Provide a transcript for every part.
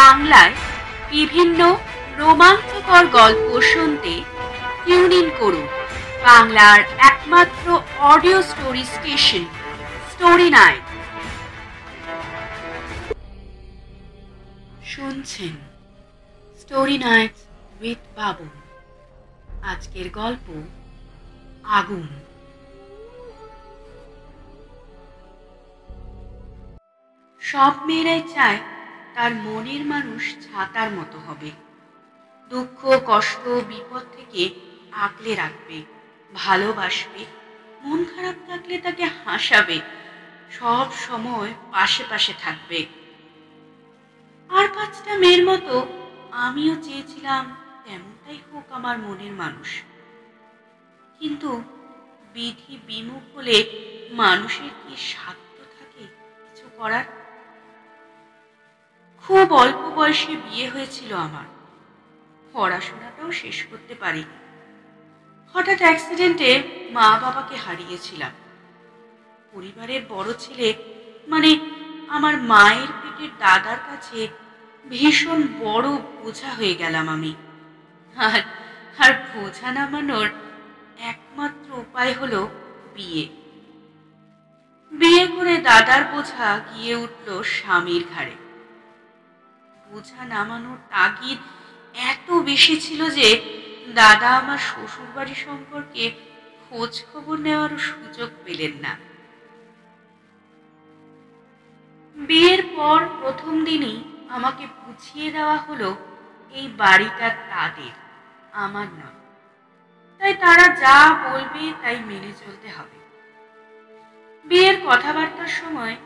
বাংলায় বিভিন্ন রোমাঞ্চকর গল্প শুনতে টিউন ইন করুন। বাংলার একমাত্র audio story station, story night শুনছেন স্টোরি নাইট উইথ বাবু। আজকের গল্প আগুন। সব মেয়েরাই চায় তার মনের মানুষ ছাতার মতো হবে। দুঃখ, কষ্ট, বিপদ থেকে আগলে রাখবে, ভালোবাসবে, মন খারাপ থাকলে তাকে হাসাবে, সব সময় পাশে পাশে থাকবে। আর পাঁচটা মেয়ের মতো আমিও চেয়েছিলাম তেমনটাই হোক আমার মনের মানুষ। কিন্তু বিধি বিমুখ হলে মানুষের কি সাধ্য থাকে কিছু করার? খুব অল্প বয়সে বিয়ে হয়েছিল আমার। পড়াশোনাটাও শেষ করতে পারিনি। হঠাৎ অ্যাক্সিডেন্টে মা বাবাকে হারিয়েছিলাম। পরিবারের বড় ছেলে মানে আমার মায়ের পেটের দাদার কাছে ভীষণ বড় বোঝা হয়ে গেলাম আমি। আর আর বোঝা নামানোর একমাত্র উপায় হলো বিয়ে। বিয়ে করে দাদার বোঝা গিয়ে উঠল স্বামীর ঘাড়ে। বোঝা নামানোর তাগিদ এত বেশি ছিল যে দাদা আমার শ্বশুর বাড়ি সম্পর্কে খোঁজ খবর নেওয়ারও সুযোগ পেলেন না। বিয়ের পর প্রথম দিনই আমাকে বুঝিয়ে দেওয়া হলো, এই বাড়িটা তাদের, আমার নয়। তাই তারা যা বলবে তাই মেনে চলতে হবে। বিয়ের কথাবার্তার সময়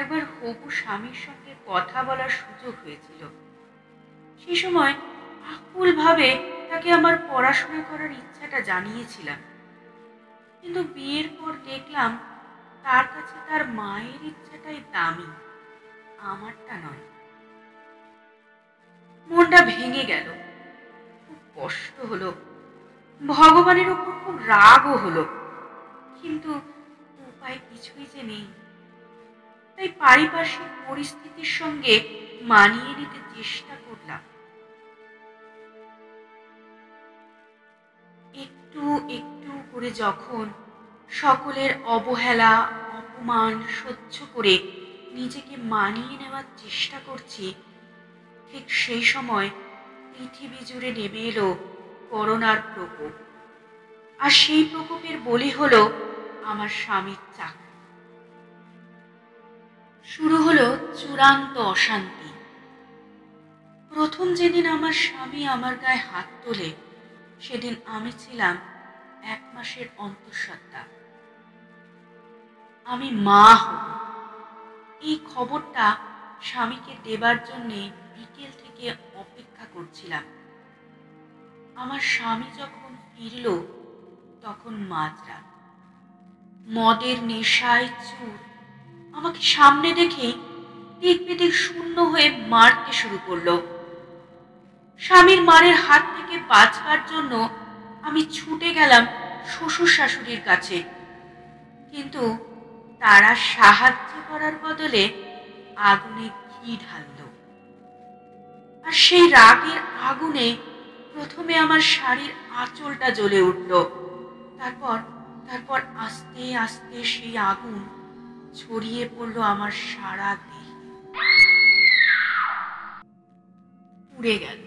একবার হবু স্বামীর সঙ্গে কথা বলার সুযোগ হয়েছিল। সে সময় আকুল ভাবে তাকে আমার পড়াশোনা করার ইচ্ছাটা জানিয়েছিলাম। কিন্তু বিয়ের পর দেখলাম তার কাছে তার মায়ের ইচ্ছাটাই দামি, আমারটা নয়। মনটা ভেঙে গেল, খুব কষ্ট হলো, ভগবানের উপর খুব রাগও হলো, কিন্তু উপায় কিছুই যে নেই। তাই পারিপার্শ্বিক পরিস্থিতির সঙ্গে মানিয়ে নিতে চেষ্টা করলাম। একটু একটু করে যখন সকলের অবহেলা, অপমান সহ্য করে নিজেকে মানিয়ে নেওয়ার চেষ্টা করছি, ঠিক সেই সময় পৃথিবী জুড়ে নেমে এলো করোনার প্রকোপ। আর সেই প্রকোপের বলি হলো, আমার স্বামীর চাকরি। শুরু হলো চূড়ান্ত অশান্তি। প্রথম যেদিন আমার স্বামী আমার গায়ে হাত তোলে, সেদিন আমি ছিলাম এক মাসের অন্তঃসত্ত্বা। আমি মা হব। এই খবরটা স্বামীকে দেবার জন্যে বিকেল থেকে অপেক্ষা করছিলাম। আমার স্বামী যখন ফিরল, তখন মাঝরাত মদের নেশায় চুর আমাকে সামনে দেখেই দিক বিদিক শূন্য হয়ে মারতে শুরু করল। স্বামীর মারের হাত থেকে বাঁচবার জন্য আমি ছুটে গেলাম শ্বশুর শাশুড়ির কাছে। কিন্তু তারা সাহায্য করার বদলে আগুনে ঘি ঢালল। আর সেই রাগের আগুনে প্রথমে আমার শাড়ির আঁচলটা জ্বলে উঠল। তারপর তারপর আস্তে আস্তে সেই আগুন ছড়িয়ে পড়ল আমার সারা দেহে পুড়ে গেল।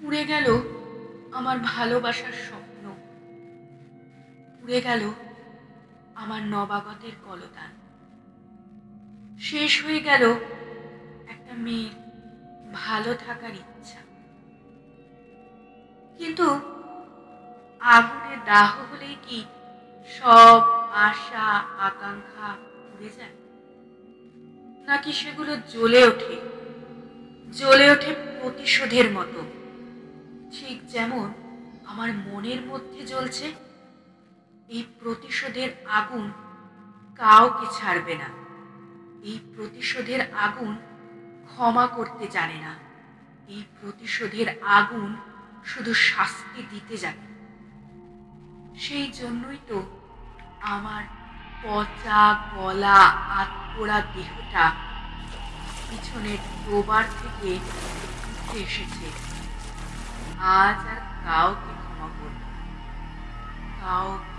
পুড়ে গেল আমার ভালোবাসার স্বপ্ন। পুড়ে গেল আমার নবাগতের কলতান। শেষ হয়ে গেল একটা মেয়ের ভালো থাকার ইচ্ছা। কিন্তু আগুনে দাহ হলেই কি সব আশা, আকাঙ্ক্ষা পুড়ে যায়? নাকি সেগুলো জ্বলে ওঠে? জ্বলে ওঠে প্রতিশোধের মতো। ঠিক যেমন আমার মনের মধ্যে জ্বলছে, এই প্রতিশোধের আগুন কাউকে ছাড়বে না। এই প্রতিশোধের আগুন ক্ষমা করতে জানে না। এই প্রতিশোধের আগুন শুধু শাস্তি দিতে জানে। সেই জন্যই তো আমার পচা গলা আতপোড়া দেহটা পিছনের ডোবার থেকে উঠে এসেছে। আজ আর কাউকে ক্ষমা করব। কাউকে।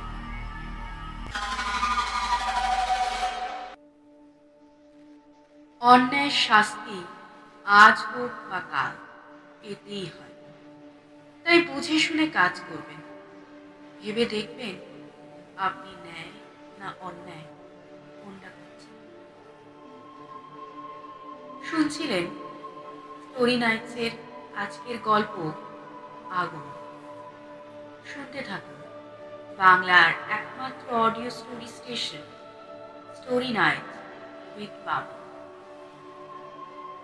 অন্যায় শাস্তি আজ হোক বা কাল, পেতেই হয়। তাই বুঝে শুনে কাজ করবেন। ভেবে দেখবেন আপনি ন্যায় না অন্যায়? কোনটা করছেন? শুনছিলেন স্টোরি নাইটসের আজকের গল্প আগুন। শুনতে থাকুন। বাংলার একমাত্র audio story station story night with Babu.